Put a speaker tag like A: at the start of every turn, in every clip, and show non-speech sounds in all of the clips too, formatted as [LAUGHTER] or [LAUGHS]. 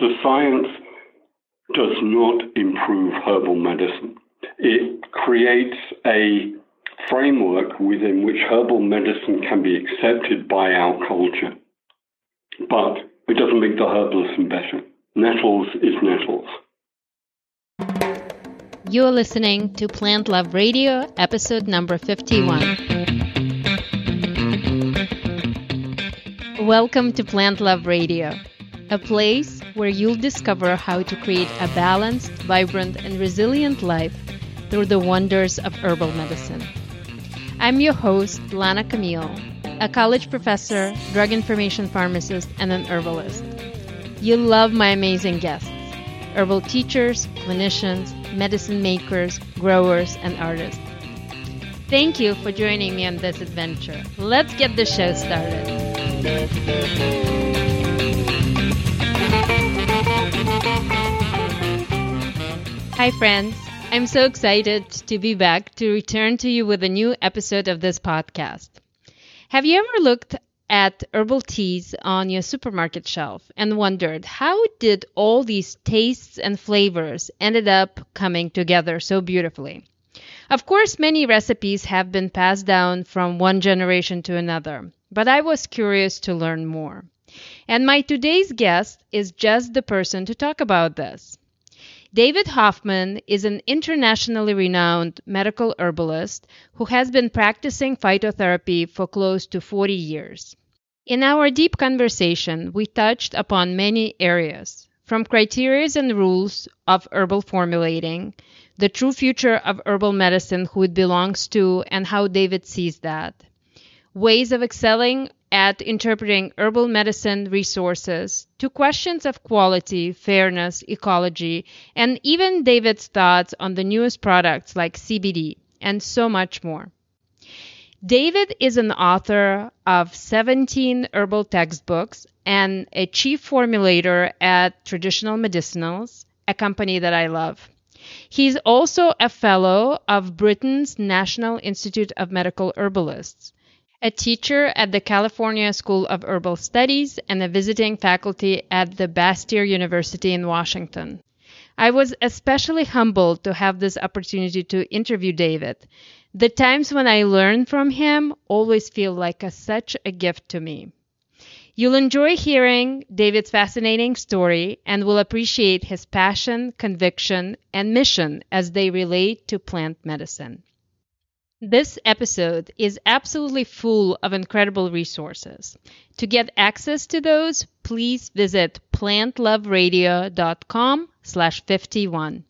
A: the science does not improve herbal medicine. It creates a framework within which herbal medicine can be accepted by our culture. But it doesn't make the herbalism better. Nettles is nettles.
B: You're listening to Plant Love Radio, episode number 51. Welcome to Plant Love Radio, a place where you'll discover how to create a balanced, vibrant, and resilient life through the wonders of herbal medicine. I'm your host, Lana Camiel, a college professor, drug information pharmacist, and an herbalist. You'll love my amazing guests herbal teachers, clinicians, medicine makers, growers, and artists. Thank you for joining me on this adventure. Let's get the show started. Hi, friends. I'm so excited to be back to return to you with a new episode of this podcast. Have you ever looked at herbal teas on your supermarket shelf and wondered how did all these tastes and flavors ended up coming together so beautifully? Of course, many recipes have been passed down from one generation to another, but I was curious to learn more. And my today's guest is just the person to talk about this. David Hoffmann is an internationally renowned medical herbalist who has been practicing phytotherapy for close to 40 years. In our deep conversation, we touched upon many areas, from criteria and rules of herbal formulating, the true future of herbal medicine, who it belongs to, and how David sees that, ways of excelling at interpreting herbal medicine resources to questions of quality, fairness, ecology, and even David's thoughts on the newest products like CBD, and so much more. David is an author of 17 herbal textbooks and a chief formulator at Traditional Medicinals, a company that I love. He's also a fellow of Britain's National Institute of Medical Herbalists a teacher at the California School of Herbal Studies, and a visiting faculty at the Bastyr University in Washington. I was especially humbled to have this opportunity to interview David. The times when I learn from him always feel like a, such a gift to me. You'll enjoy hearing David's fascinating story and will appreciate his passion, conviction, and mission as they relate to plant medicine. This episode is absolutely full of incredible resources. To get access to those, please visit plantloveradio.com slash 51.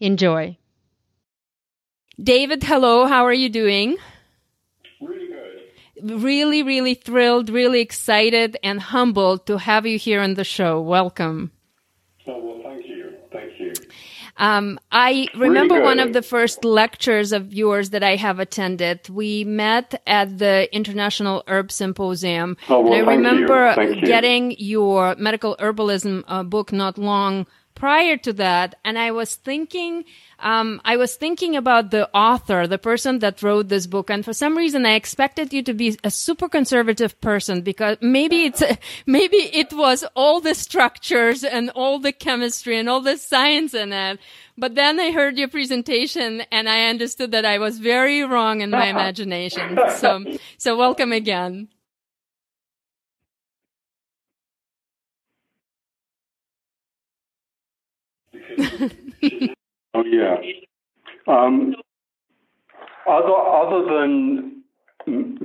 B: Enjoy. David, hello. How are you doing?
A: Really good.
B: Really, really thrilled, really excited, and humbled to have you here on the show. Welcome.
A: Oh, well, thank you. Thank you.
B: Um, I remember
A: Really
B: one of the first lectures of yours that I have attended. We met at the International Herb Symposium.
A: Oh, well,
B: and I
A: you.
B: remember
A: you.
B: getting your medical herbalism uh, book not long prior to that. And I was thinking, um, I was thinking about the author, the person that wrote this book. And for some reason, I expected you to be a super conservative person because maybe it's, [LAUGHS] maybe it was all the structures and all the chemistry and all the science in it. But then I heard your presentation and I understood that I was very wrong in my imagination. So, so welcome again.
A: Oh yeah. Um, other other than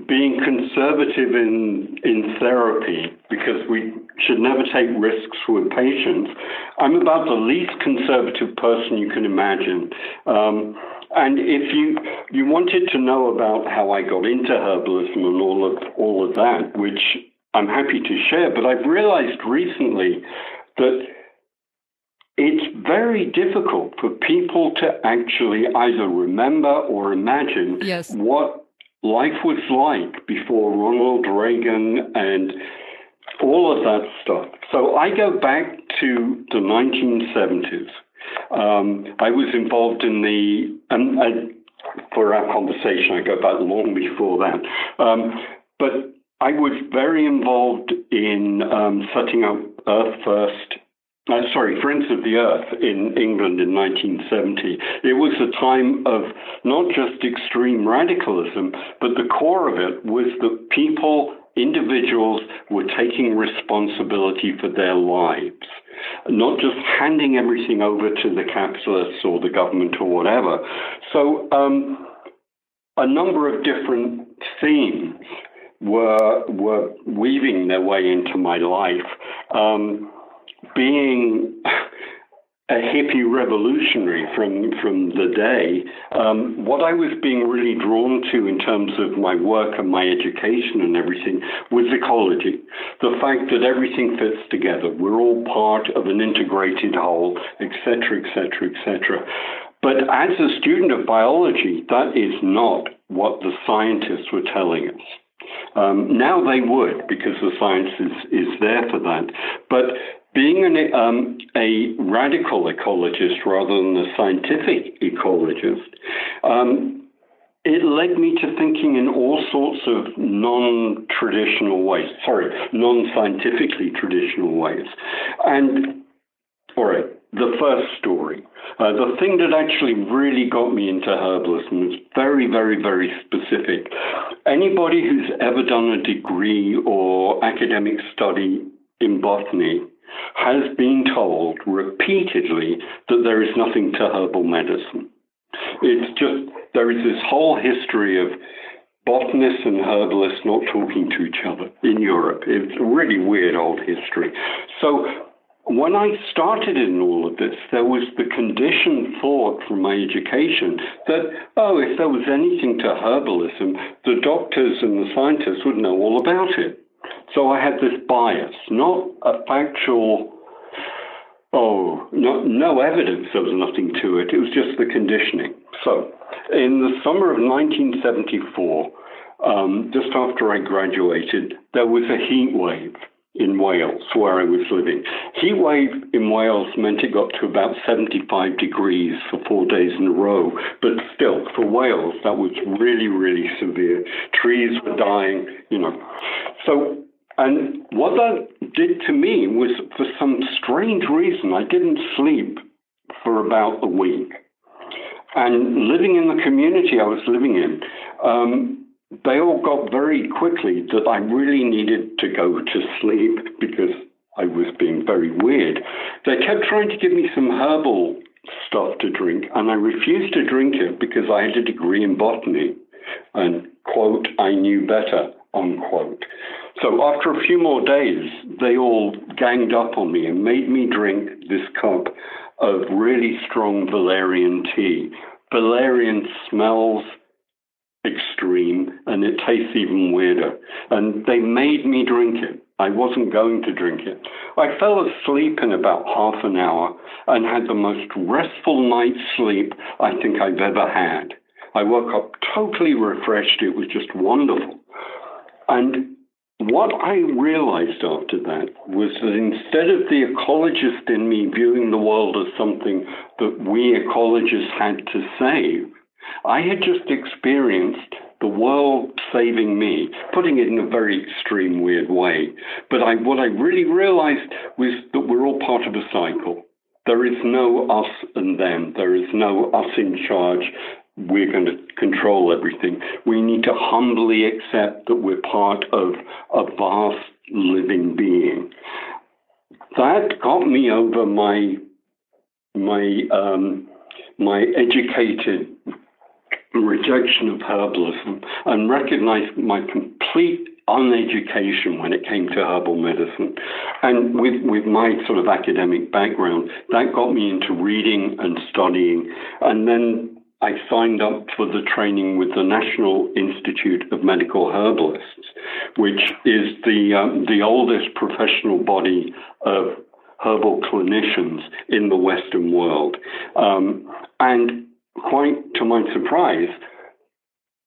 A: being conservative in in therapy, because we should never take risks with patients, I'm about the least conservative person you can imagine. Um, and if you you wanted to know about how I got into herbalism and all of all of that, which I'm happy to share, but I've realized recently that it's very difficult for people to actually either remember or imagine
B: Yes.
A: what life was like before Ronald Reagan and all of that stuff. So I go back to the 1970s. Um, I was involved in the, and, and for our conversation, I go back long before that. Um, but I was very involved in um, setting up Earth First uh, sorry, Friends of the Earth in England in 1970. It was a time of not just extreme radicalism, but the core of it was that people, individuals, were taking responsibility for their lives, not just handing everything over to the capitalists or the government or whatever. So, um, a number of different themes were were weaving their way into my life. Um, being a hippie revolutionary from from the day, um, what I was being really drawn to in terms of my work and my education and everything was ecology. The fact that everything fits together, we're all part of an integrated whole, etc., etc., etc. But as a student of biology, that is not what the scientists were telling us. Um, now they would, because the science is, is there for that. But being an, um, a radical ecologist rather than a scientific ecologist, um, it led me to thinking in all sorts of non traditional ways, sorry, non scientifically traditional ways. And, all right, the first story. Uh, the thing that actually really got me into herbalism was very, very, very specific. Anybody who's ever done a degree or academic study in botany has been told repeatedly that there is nothing to herbal medicine. It's just, there is this whole history of botanists and herbalists not talking to each other in Europe. It's a really weird old history. So when I started in all of this, there was the conditioned thought from my education that, oh, if there was anything to herbalism, the doctors and the scientists would know all about it. So I had this bias, not a factual, oh, no, no evidence there was nothing to it. It was just the conditioning. So in the summer of 1974, um, just after I graduated, there was a heat wave in Wales, where I was living. Heat wave in Wales meant it got to about 75 degrees for four days in a row, but still, for Wales, that was really, really severe. Trees were dying, you know. So and what that did to me was, for some strange reason, I didn't sleep for about a week. And living in the community I was living in, um, they all got very quickly that I really needed to go to sleep because I was being very weird. They kept trying to give me some herbal stuff to drink, and I refused to drink it because I had a degree in botany. And, quote, I knew better, unquote. So after a few more days, they all ganged up on me and made me drink this cup of really strong valerian tea. Valerian smells extreme and it tastes even weirder. And they made me drink it. I wasn't going to drink it. I fell asleep in about half an hour and had the most restful night's sleep I think I've ever had. I woke up totally refreshed. It was just wonderful. And what I realized after that was that instead of the ecologist in me viewing the world as something that we ecologists had to save, I had just experienced the world saving me, putting it in a very extreme, weird way. But I, what I really realized was that we're all part of a cycle. There is no us and them. There is no us in charge we're going to control everything. We need to humbly accept that we're part of a vast living being. That got me over my my um, my educated rejection of herbalism and recognized my complete uneducation when it came to herbal medicine. And with, with my sort of academic background, that got me into reading and studying. And then I signed up for the training with the National Institute of Medical Herbalists, which is the um, the oldest professional body of herbal clinicians in the Western world. Um, and quite to my surprise,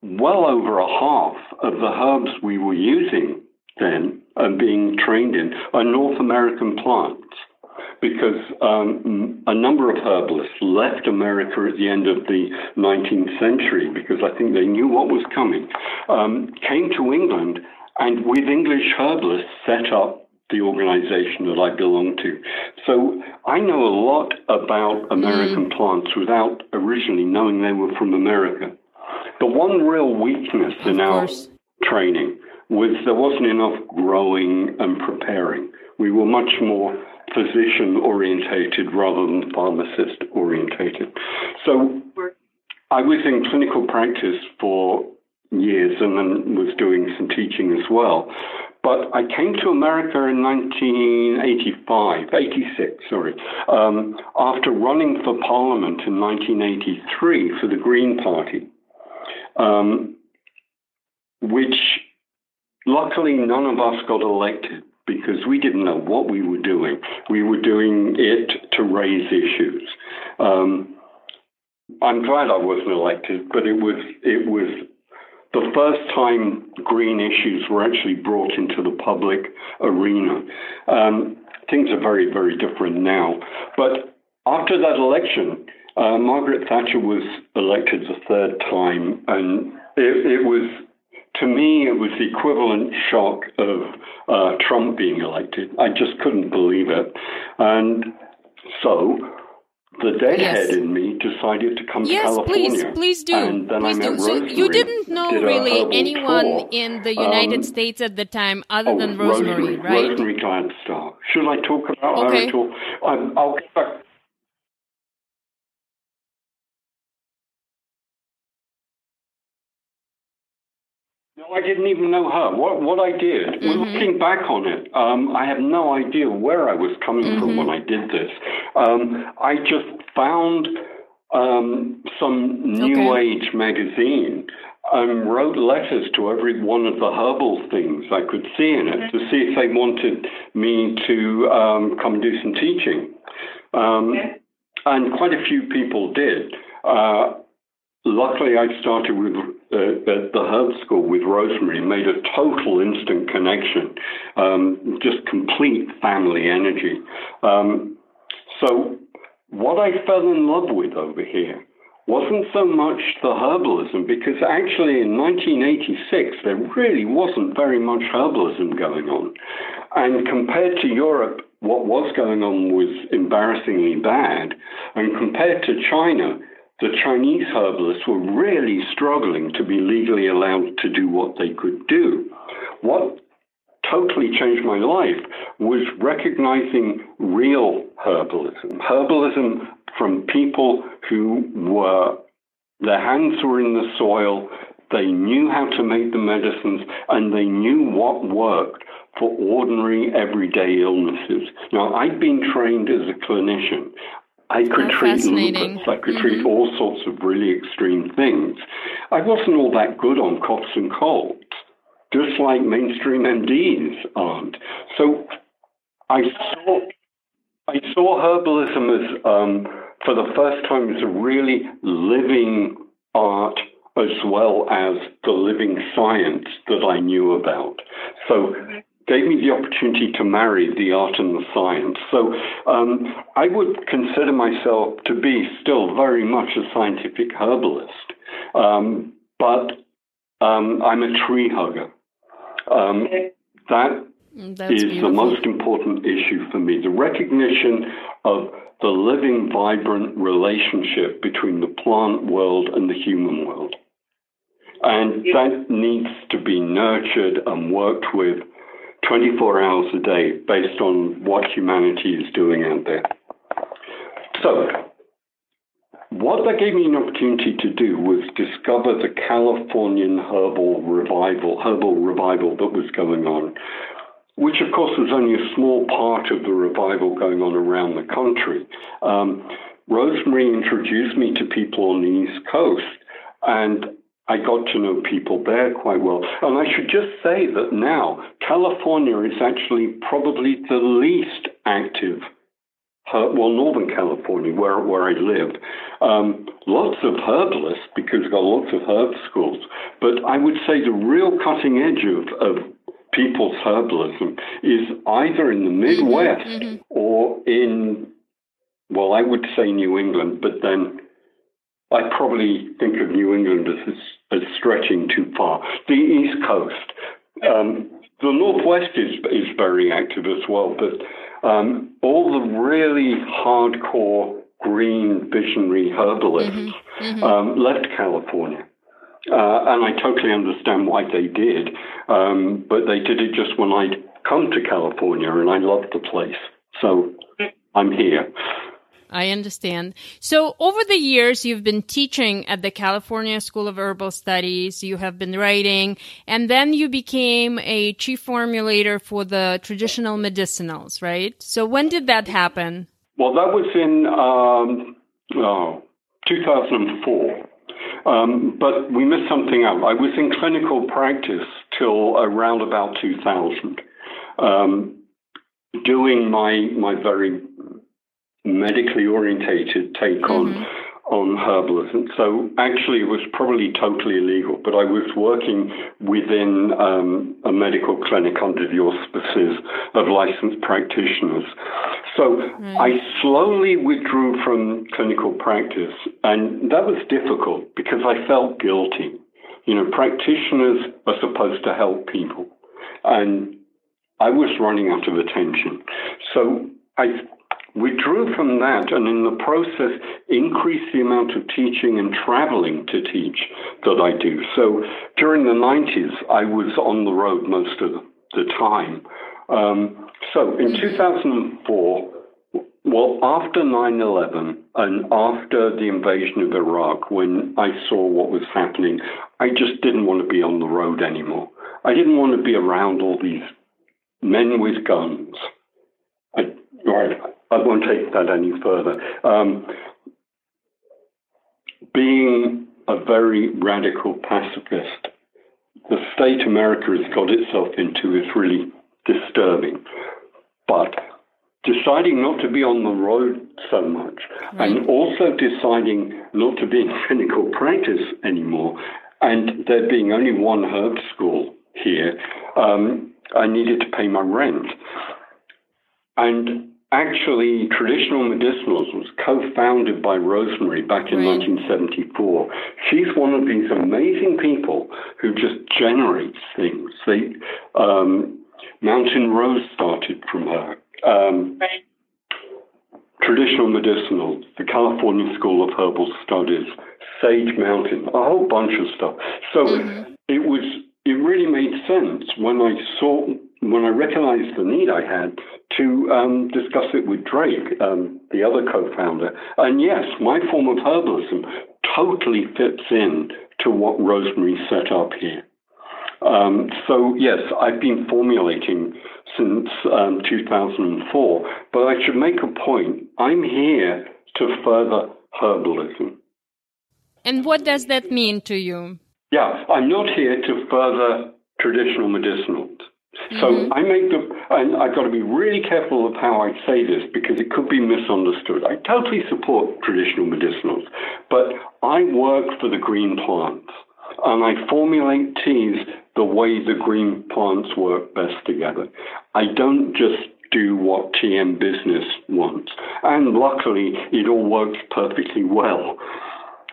A: well over a half of the herbs we were using then and being trained in are North American plants because um, a number of herbalists left America at the end of the 19th century because I think they knew what was coming, um, came to England and with English herbalists set up the organization that I belong to. So I know a lot about American mm. plants without originally knowing they were from America. The one real weakness of in course. our training was there wasn't enough growing and preparing. We were much more physician orientated rather than pharmacist orientated. So I was in clinical practice for years and then was doing some teaching as well. But I came to America in 1985, 86, sorry, um, after running for Parliament in 1983 for the Green Party, um, which luckily none of us got elected because we didn't know what we were doing. We were doing it to raise issues. Um, I'm glad I wasn't elected, but it was it was the first time green issues were actually brought into the public arena. Um, things are very, very different now. But after that election, uh, Margaret Thatcher was elected the third time, and it, it, was, to me, it was the equivalent shock of uh, Trump being elected. I just couldn't believe it. And so the deadhead yes. in me decided to come
B: yes,
A: to California.
B: Yes, please, please do. And then please I met do. So you didn't know really anyone tour. in the United um, States at the time other oh, than Rosemary,
A: Rosemary,
B: right?
A: Rosemary Gladstar. Should I talk about okay. her at all? I'll get back I didn't even know her. What what I did, mm-hmm. looking back on it, um, I have no idea where I was coming mm-hmm. from when I did this. Um, I just found um, some New okay. Age magazine and wrote letters to every one of the herbal things I could see in it to see if they wanted me to um, come do some teaching. Um, and quite a few people did. Uh, luckily, I started with uh, at the herb school with Rosemary, made a total instant connection, um, just complete family energy. Um, so, what I fell in love with over here wasn't so much the herbalism, because actually in 1986 there really wasn't very much herbalism going on. And compared to Europe, what was going on was embarrassingly bad. And compared to China, the Chinese herbalists were really struggling to be legally allowed to do what they could do. What totally changed my life was recognizing real herbalism, herbalism from people who were, their hands were in the soil, they knew how to make the medicines, and they knew what worked for ordinary everyday illnesses. Now, I'd been trained as a clinician. I could treat lupus. I could mm-hmm. treat all sorts of really extreme things. I wasn't all that good on coughs and colds, just like mainstream MDs aren't. So I saw I saw herbalism as, um, for the first time, as a really living art as well as the living science that I knew about. So gave me the opportunity to marry the art and the science. So um, I would consider myself to be still very much a scientific herbalist, um, but um, I'm a tree hugger. Um, that
B: mm, That's
A: is
B: beautiful.
A: the most important issue for me the recognition of the living, vibrant relationship between the plant world and the human world. And that needs to be nurtured and worked with 24 hours a day based on what humanity is doing out there. So, what that gave me an opportunity to do was discover the Californian herbal revival, herbal revival that was going on, which of course was only a small part of the revival going on around the country. Um, Rosemary introduced me to people on the East Coast, and I got to know people there quite well. And I should just say that now California is actually probably the least active, uh, well, Northern California, where, where I live. Um, lots of herbalists because we've got lots of herb schools. But I would say the real cutting edge of, of people's herbalism is either in the Midwest mm-hmm. or in, well, I would say New England, but then I probably think of New England as, as stretching too far. The East Coast, um, the Northwest is is very active as well, but um, all the really hardcore green visionary herbalists mm-hmm. Mm-hmm. Um, left California. Uh, and I totally understand why they did, um, but they did it just when I'd come to California, and I loved the place. So I'm here.
B: I understand. So, over the years, you've been teaching at the California School of Herbal Studies, you have been writing, and then you became a chief formulator for the traditional medicinals, right? So, when did that happen?
A: Well, that was in um, oh, 2004. Um, but we missed something out. I was in clinical practice till around about 2000, um, doing my my very medically orientated take mm-hmm. on on herbalism. So actually, it was probably totally illegal, but I was working within um, a medical clinic under the auspices of licensed practitioners. So mm. I slowly withdrew from clinical practice, and that was difficult because I felt guilty. You know, practitioners are supposed to help people, and I was running out of attention. So I withdrew from that and in the process increased the amount of teaching and traveling to teach that I do. So during the 90s, I was on the road most of the time. Um, so in 2004, well, after 9 11 and after the invasion of Iraq, when I saw what was happening, I just didn't want to be on the road anymore. I didn't want to be around all these men with guns. I, right, I won't take that any further. Um, being a very radical pacifist, the state America has got itself into is really disturbing. But deciding not to be on the road so much right. and also deciding not to be in [LAUGHS] clinical practice anymore, and there being only one herb school here, um, I needed to pay my rent. And actually, Traditional Medicinals was co founded by Rosemary back in right. 1974. She's one of these amazing people who just generates things. They, um, Mountain Rose started from her. Um, right. Traditional Medicinals, the California School of Herbal Studies, Sage Mountain, a whole bunch of stuff. So mm-hmm. it was it really made sense when I saw when I recognized the need I had to um, discuss it with Drake, um, the other co-founder. And yes, my form of herbalism totally fits in to what Rosemary set up here. Um, so yes, I've been formulating since um, 2004, but I should make a point. I'm here to further herbalism.
B: And what does that mean to you?
A: Yeah, I'm not here to further traditional medicinals. So mm-hmm. I make the, and I've got to be really careful of how I say this because it could be misunderstood. I totally support traditional medicinals, but I work for the green plants and I formulate teas the way the green plants work best together. I don't just do what TM Business wants. And luckily, it all works perfectly well.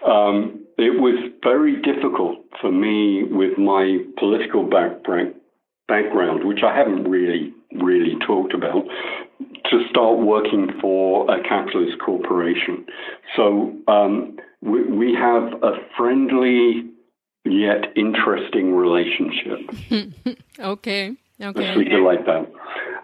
A: Um, it was very difficult for me with my political background background, which I haven't really, really talked about, to start working for a capitalist corporation. So um, we, we have a friendly yet interesting relationship. [LAUGHS]
B: okay. Okay.
A: Let's leave it like that.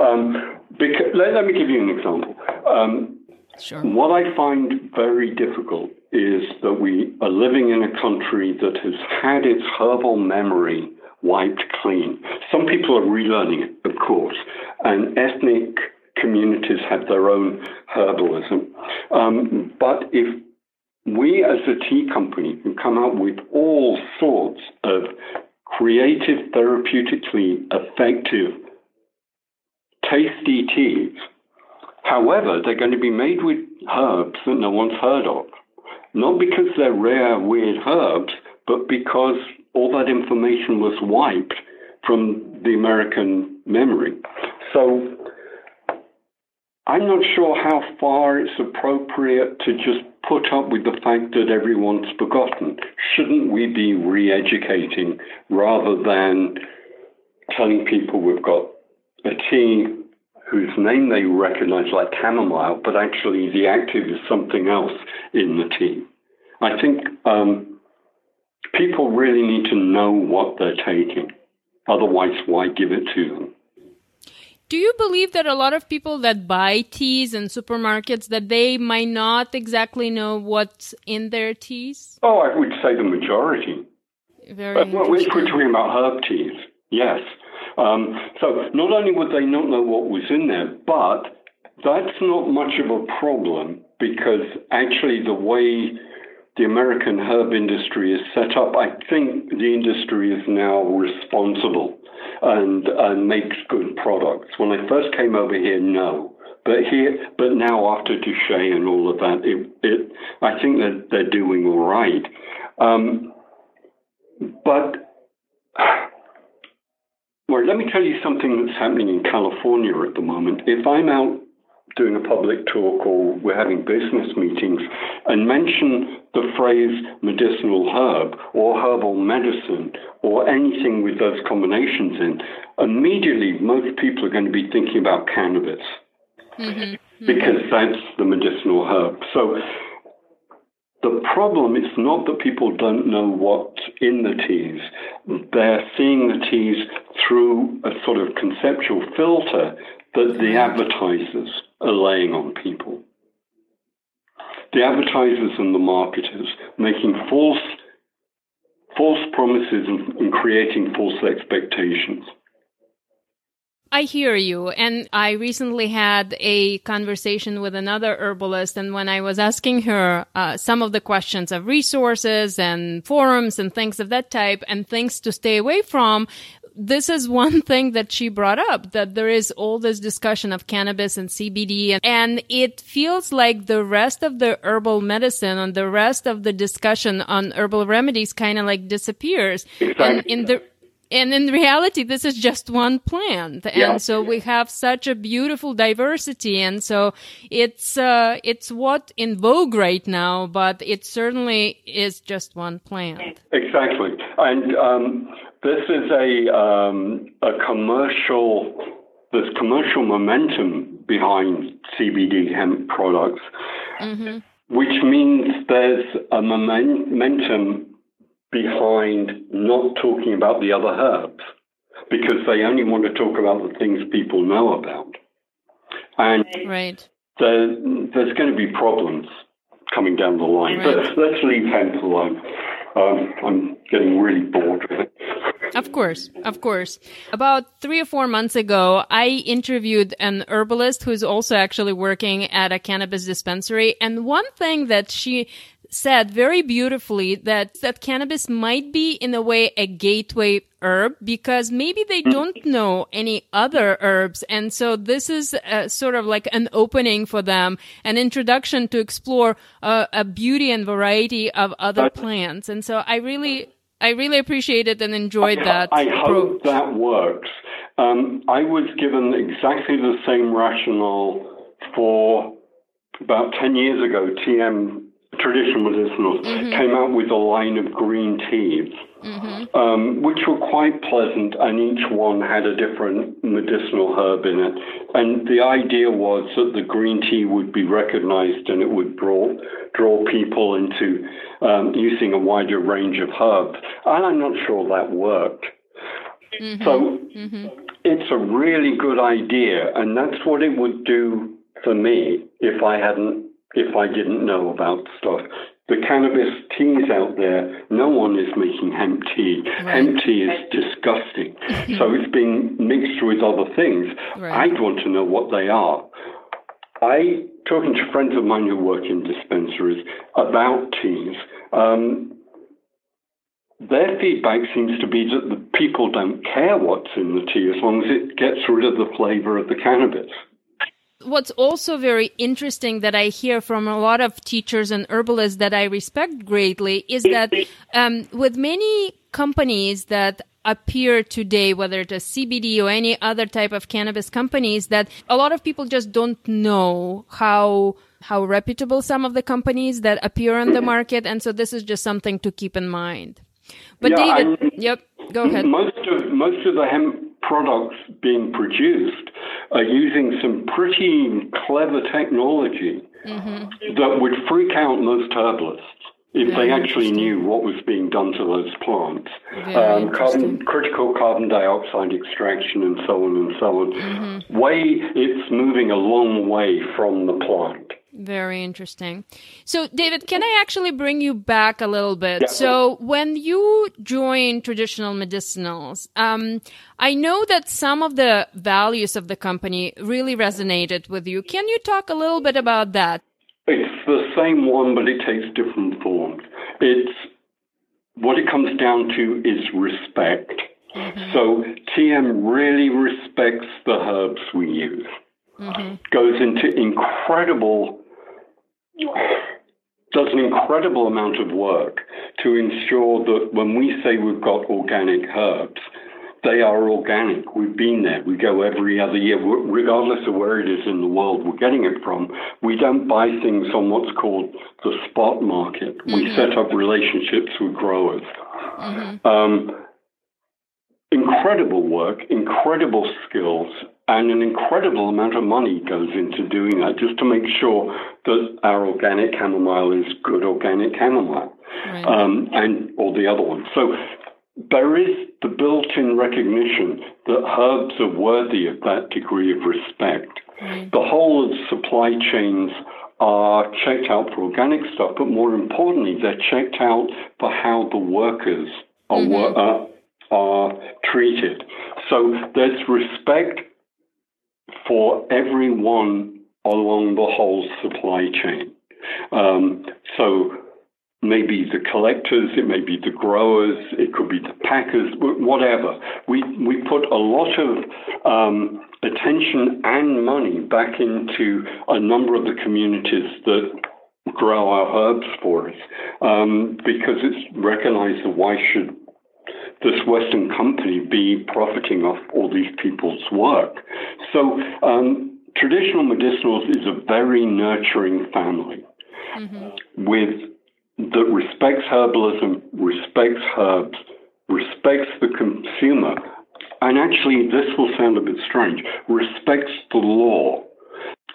A: Um, because, let, let, me give you an example. Um,
B: sure.
A: What I find very difficult is that we are living in a country that has had its herbal memory wiped clean. Some people are relearning it, of course, and ethnic communities have their own herbalism. Um, but if we as a tea company can come out with all sorts of creative, therapeutically effective, tasty teas, however, they're going to be made with herbs that no one's heard of. Not because they're rare, weird herbs, but because all that information was wiped from the American memory. So I'm not sure how far it's appropriate to just put up with the fact that everyone's forgotten. Shouldn't we be re educating rather than telling people we've got a tea whose name they recognize, like chamomile, but actually the active is something else in the tea. I think um, people really need to know what they're taking. Otherwise, why give it to them?
B: Do you believe that a lot of people that buy teas in supermarkets that they might not exactly know what's in their teas?
A: Oh, I would say the majority.
B: Very
A: but, well, if we're talking about herb teas, yes. Um, so not only would they not know what was in there, but that's not much of a problem because actually the way the American herb industry is set up, I think the industry is now responsible and, makes good products. When I first came over here, no. But here, but now after DSHEA and all of that, it, it, I think that they're doing all right. Um, but [SIGHS] well, let me tell you something that's happening in California at the moment. If I'm out doing a public talk or we're having business meetings and mention the phrase medicinal herb or herbal medicine or anything with those combinations in, immediately most people are going to be thinking about cannabis mm-hmm. Mm-hmm. because that's the medicinal herb. So the problem is not that people don't know what's in the teas. They're seeing the teas through a sort of conceptual filter that the advertisers are laying on people. The advertisers and the marketers making false false promises and, and creating false expectations.
B: I hear you. And I recently had a conversation with another herbalist. And when I was asking her uh, some of the questions of resources and forums and things of that type and things to stay away from, this is one [LAUGHS] thing that she brought up that there is all this discussion of cannabis and CBD and, and it feels like the rest of the herbal medicine and the rest of the discussion on herbal remedies kind of like disappears.
A: Exactly.
B: And in the and in reality this is just one plant and
A: yeah.
B: so we have such a beautiful diversity and so it's uh, it's what in vogue right now but it certainly is just one plant
A: exactly and um, this is a um, a commercial there's commercial momentum behind CBD hemp products mm-hmm. which means there's a momentum behind not talking about the other herbs because they only want to talk about the things people know about. And
B: right.
A: there, there's going to be problems coming down the line. Right. But let's leave hemp alone. Um, I'm getting really bored with it.
B: Of course, of course. About three or four months ago, I interviewed an herbalist who's also actually working at a cannabis dispensary. And one thing that she said very beautifully that that cannabis might be in a way a gateway herb because maybe they mm. don't know any other herbs and so this is a, sort of like an opening for them an introduction to explore uh, a beauty and variety of other plants and so i really i really appreciated and enjoyed
A: I,
B: that
A: i
B: approach.
A: hope that works um, i was given exactly the same rationale for about 10 years ago tm traditional medicinals, mm-hmm. came out with a line of green teas, mm-hmm. um, which were quite pleasant, and each one had a different medicinal herb in it. And the idea was that the green tea would be recognized and it would draw draw people into um, using a wider range of herbs. And I'm not sure that worked. Mm-hmm. So mm-hmm. it's a really good idea, and that's what it would do for me if I hadn't if I didn't know about stuff. The cannabis teas out there, no one is making hemp tea. Right. Hemp tea is disgusting. [LAUGHS] so it's being mixed with other things. Right. I'd want to know what they are. I, talking to friends of mine who work in dispensaries about teas, um, their feedback seems to be that the people don't care what's in the tea as long as it gets rid of the flavor of the cannabis.
B: What's also very interesting that I hear from a lot of teachers and herbalists that I respect greatly is that um, with many companies that appear today, whether it is CBD or any other type of cannabis companies, that a lot of people just don't know how how reputable some of the companies that appear on the market, and so this is just something to keep in mind. But
A: yeah,
B: David, yep, go ahead.
A: Most of most of the hemp products being produced are using some pretty clever technology mm-hmm. that would freak out most herbalists if Very they actually knew what was being done to those plants. Um, carbon, critical carbon dioxide extraction and so on and so on. Mm-hmm. Way it's moving a long way from the plant.
B: Very interesting. So, David, can I actually bring you back a little bit? Yeah. So, when you joined traditional medicinals, um, I know that some of the values of the company really resonated with you. Can you talk a little bit about that?
A: It's the same one, but it takes different forms. It's what it comes down to is respect. Mm-hmm. So, TM really respects the herbs we use. Mm-hmm. Goes into incredible does an incredible amount of work to ensure that when we say we've got organic herbs, they are organic. We've been there. We go every other year, regardless of where it is in the world we're getting it from. We don't buy things on what's called the spot market. Mm-hmm. We set up relationships with growers. Mm-hmm. Um, incredible work, incredible skills, and an incredible amount of money goes into doing that just to make sure that our organic chamomile is good organic chamomile right. um, and all the other ones. So there is the built-in recognition that herbs are worthy of that degree of respect. Right. The whole of supply chains are checked out for organic stuff, but more importantly, they're checked out for how the workers are, mm-hmm. uh, are treated. So there's respect for everyone along the whole supply chain. Um, so maybe the collectors, it may be the growers, it could be the packers, whatever. We we put a lot of um, attention and money back into a number of the communities that grow our herbs for us um, because it's recognized that why should this Western company be profiting off all these people's work. So um, traditional medicinals is a very nurturing family mm-hmm. with that respects herbalism, respects herbs, respects the consumer, and actually, this will sound a bit strange, respects the law.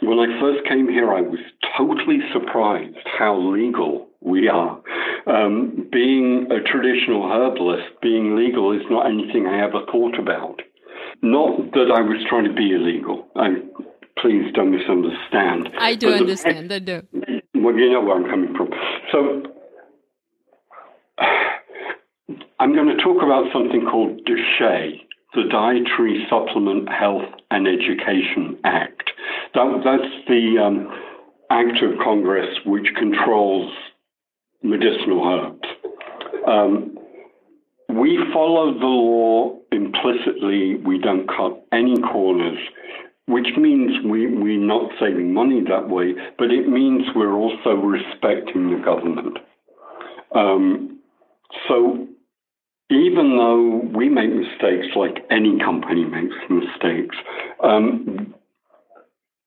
A: When I first came here, I was totally surprised how legal we are. Um, being a traditional herbalist, being legal is not anything I ever thought about. Not that I was trying to be illegal. I, please don't misunderstand.
B: I do understand. The, I do.
A: Well, you know where I'm coming from. So I'm going to talk about something called DSHEA, the Dietary Supplement Health and Education Act. That, that's the um, act of Congress which controls medicinal herbs. Um, we follow the law implicitly. We don't cut any corners, which means we, we're not saving money that way, but it means we're also respecting the government. Um, so even though we make mistakes like any company makes mistakes, um,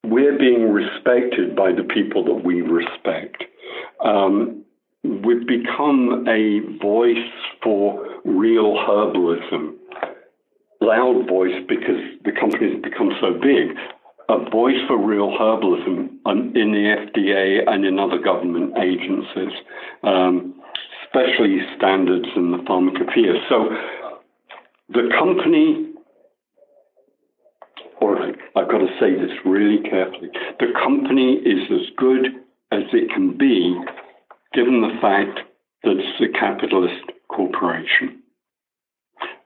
A: we're being respected by the people that we respect. Um, we've become a voice for real herbalism. Loud voice because the company's become so big. A voice for real herbalism in the FDA and in other government agencies, um, especially standards in the pharmacopoeia. So the company, or I've got to say this really carefully, the company is as good as it can be given the fact that it's a capitalist corporation.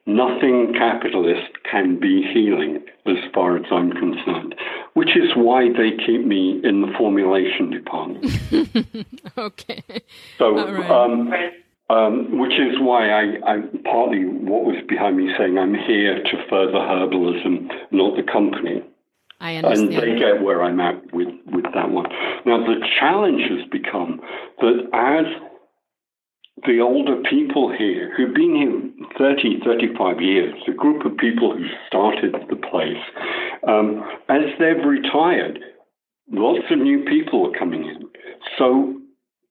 A: Nothing capitalist can be healing as far as I'm concerned, which is why they keep me in the formulation department. [LAUGHS]
B: okay.
A: So, right. um, um, which is why I, I, partly what was behind me saying I'm here to further herbalism, not the company.
B: I understand.
A: And they get where I'm at with, with that one. Now, the challenge has become that as the older people here who've been here 30, 35 years, a group of people who started the place, um, as they've retired, lots of new people are coming in. So,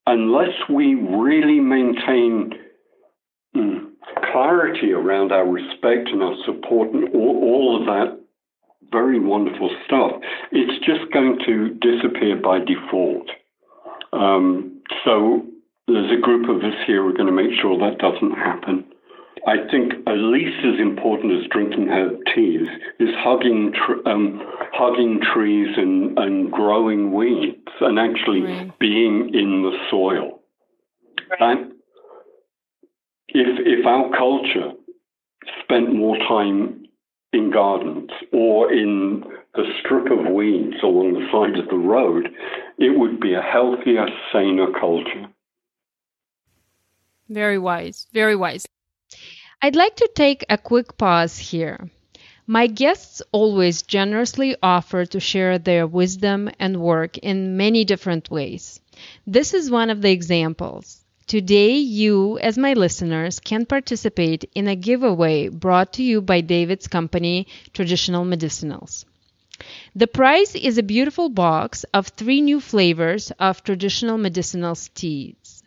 A: unless we really maintain mm, clarity around our respect and our support and all, all of that very wonderful stuff, it's just going to disappear by default. Um, so there's a group of us here who are going to make sure that doesn't happen. I think at least as important as drinking herb teas is hugging tr- um, hugging trees and, and growing weeds and actually right. being in the soil. Right. if if our culture spent more time in gardens or in the strip of weeds along the side of the road, it would be a healthier, saner culture.
B: Very wise, very wise. I'd like to take a quick pause here. My guests always generously offer to share their wisdom and work in many different ways. This is one of the examples. Today, you, as my listeners, can participate in a giveaway brought to you by David's company, Traditional Medicinals. The prize is a beautiful box of three new flavors of traditional medicinals teas.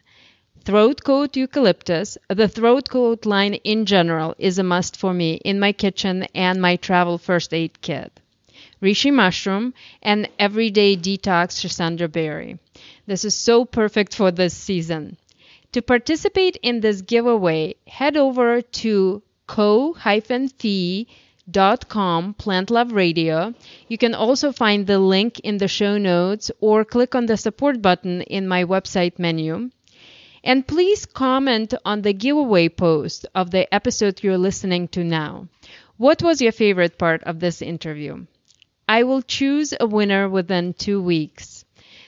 B: Throat coat eucalyptus. The throat coat line in general is a must for me in my kitchen and my travel first aid kit. Reishi mushroom and everyday detox Schisandra berry. This is so perfect for this season. To participate in this giveaway, head over to ko-fi.com plant love radio you can also find the link in the show notes or click on the support button in my website menu and please comment on the giveaway post of the episode you're listening to now. What was your favorite part of this interview? I will choose a winner within two weeks.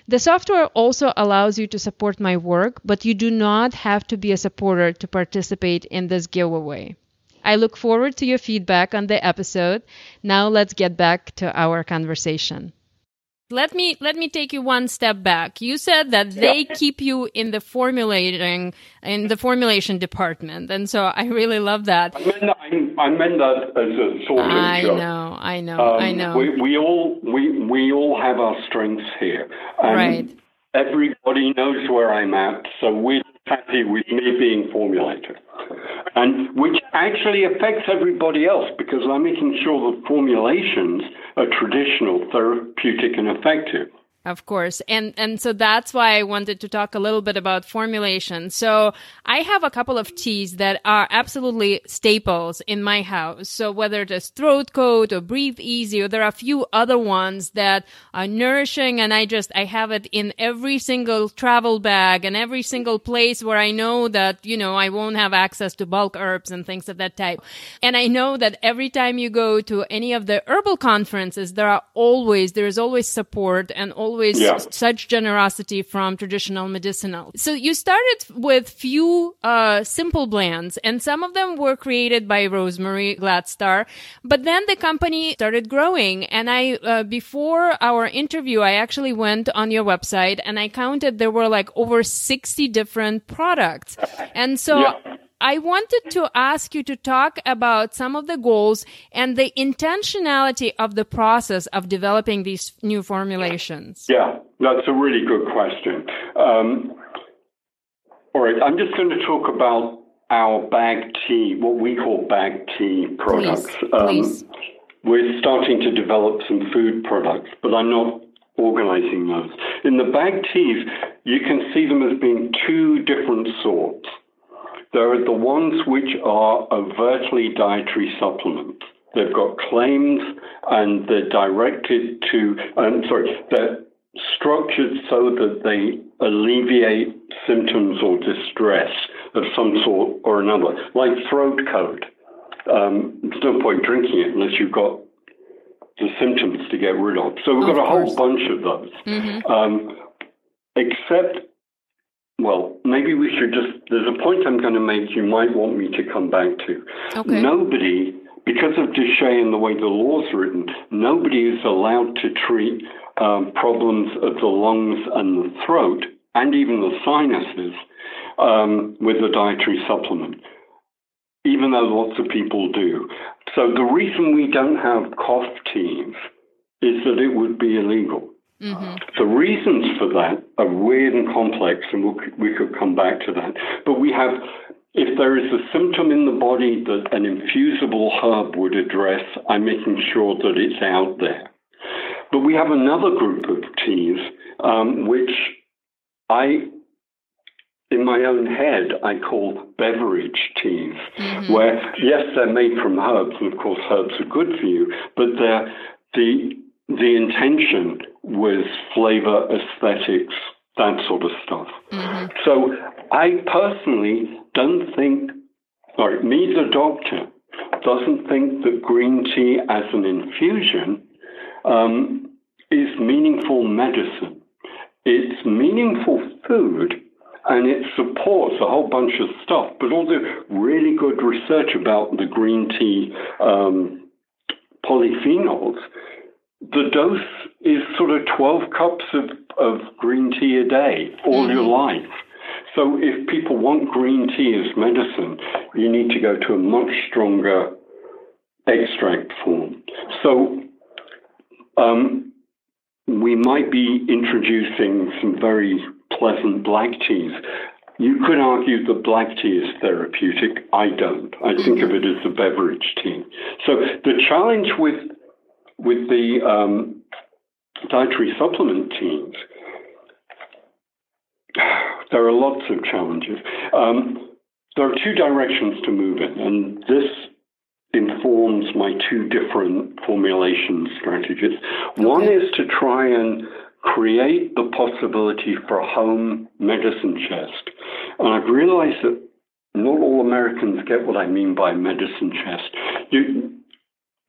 B: The software also allows you to support my work, but you do not have to be a supporter to participate in this giveaway. I look forward to your feedback on the episode. Now let's get back to our conversation. Let me let me take you one step back. You said that they [LAUGHS] keep you in the formulating in the formulation department, and so I really love that.
A: I meant that, I, meant that as a sort of
B: I
A: joke.
B: know, I know, um, I know.
A: We, we all we we all have our strengths here,
B: and right?
A: Everybody knows where I'm at, so we're happy with me being formulator and which actually affects everybody else because I'm making sure the formulations are traditional, therapeutic, and effective.
B: Of course. And and so that's why I wanted to talk a little bit about formulation. So I have a couple of teas that are absolutely staples in my house. So whether it is throat coat or breathe easy or there are a few other ones that are nourishing and I just I have it in every single travel bag and every single place where I know that, you know, I won't have access to bulk herbs and things of that type. And I know that every time you go to any of the herbal conferences, there are always there is always support and always always yeah. such generosity from traditional medicinal. So you started with few uh, simple blends, and some of them were created by Rosemary Gladstar. But then the company started growing, and I uh, before our interview, I actually went on your website and I counted there were like over sixty different products, and so. Yeah. I wanted to ask you to talk about some of the goals and the intentionality of the process of developing these new formulations.
A: Yeah, that's a really good question. Um, all right, I'm just going to talk about our bag tea, what we call bag tea products.
B: Please, um, please.
A: We're starting to develop some food products, but I'm not organizing those. In the bag teas, you can see them as being two different sorts. There are the ones which are overtly dietary supplements. They've got claims and they're directed to, I'm sorry, they're structured so that they alleviate symptoms or distress of some sort or another, like throat coat. Um, there's no point drinking it unless you've got the symptoms to get rid of. So we've got a whole bunch of those. Mm-hmm. Um, except well, maybe we should just. There's a point I'm going to make you might want me to come back to.
B: Okay.
A: Nobody, because of DSHEA and the way the law's written, nobody is allowed to treat um, problems of the lungs and the throat and even the sinuses um, with a dietary supplement, even though lots of people do. So the reason we don't have cough teas is that it would be illegal. Mm-hmm. The reasons for that are weird and complex, and we'll, we could come back to that. But we have if there is a symptom in the body that an infusible herb would address, I'm making sure that it's out there. But we have another group of teas um, which I, in my own head, I call beverage teas, mm-hmm. where yes, they're made from herbs, and of course herbs are good for you, but they're the the intention was flavor, aesthetics, that sort of stuff. Mm-hmm. So I personally don't think, or me, the doctor, doesn't think that green tea as an infusion um, is meaningful medicine. It's meaningful food and it supports a whole bunch of stuff, but all the really good research about the green tea um, polyphenols the dose is sort of 12 cups of, of green tea a day all mm-hmm. your life. So if people want green tea as medicine, you need to go to a much stronger extract form. So um, we might be introducing some very pleasant black teas. You could argue that black tea is therapeutic. I don't. I think of it as a beverage tea. So the challenge with with the um, dietary supplement teams, [SIGHS] there are lots of challenges. Um, there are two directions to move in, and this informs my two different formulation strategies. One is to try and create the possibility for a home medicine chest. And I've realized that not all Americans get what I mean by medicine chest. You,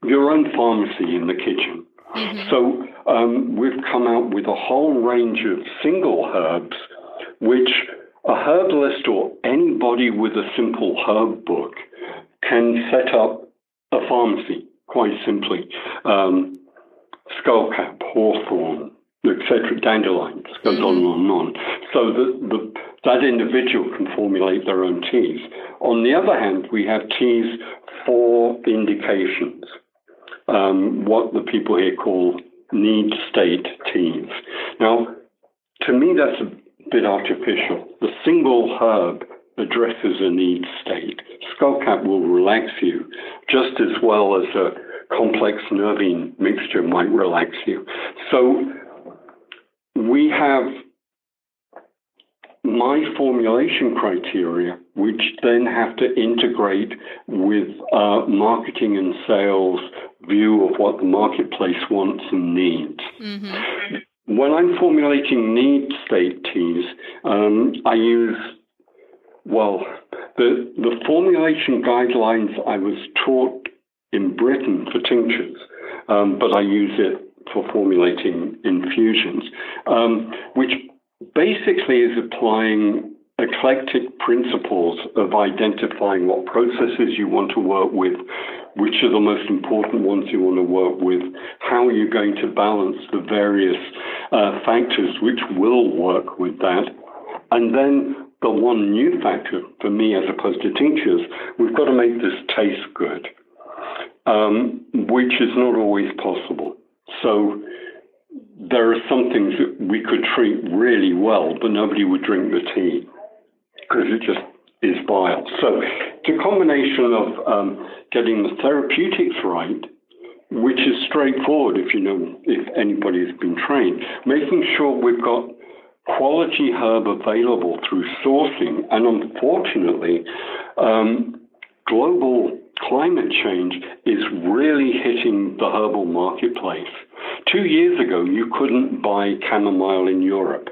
A: your own pharmacy in the kitchen. Mm-hmm. So um, we've come out with a whole range of single herbs, which a herbalist or anybody with a simple herb book can set up a pharmacy quite simply. Um, skullcap, hawthorn, etc., dandelions, goes mm-hmm. on and on and on. So the, the, that individual can formulate their own teas. On the other hand, we have teas for indications um, what the people here call need state teas. Now, to me, that's a bit artificial. The single herb addresses a need state. Skullcap will relax you just as well as a complex nervine mixture might relax you. So we have my formulation criteria, which then have to integrate with uh, marketing and sales view of what the marketplace wants and needs. Mm-hmm. When I'm formulating need state teas, um, I use, well, the, the formulation guidelines I was taught in Britain for tinctures, um, but I use it for formulating infusions, um, which basically is applying eclectic principles of identifying what processes you want to work with, which are the most important ones you want to work with, how you're going to balance the various uh, factors which will work with that. And then the one new factor for me, as opposed to teachers, we've got to make this taste good, um, which is not always possible. So there are some things that we could treat really well, but nobody would drink the tea because it just is vile. So it's a combination of um, getting the therapeutics right, which is straightforward if you know if anybody has been trained, making sure we've got quality herb available through sourcing, and unfortunately, um, global climate change is really hitting the herbal marketplace. Two years ago, you couldn't buy chamomile in Europe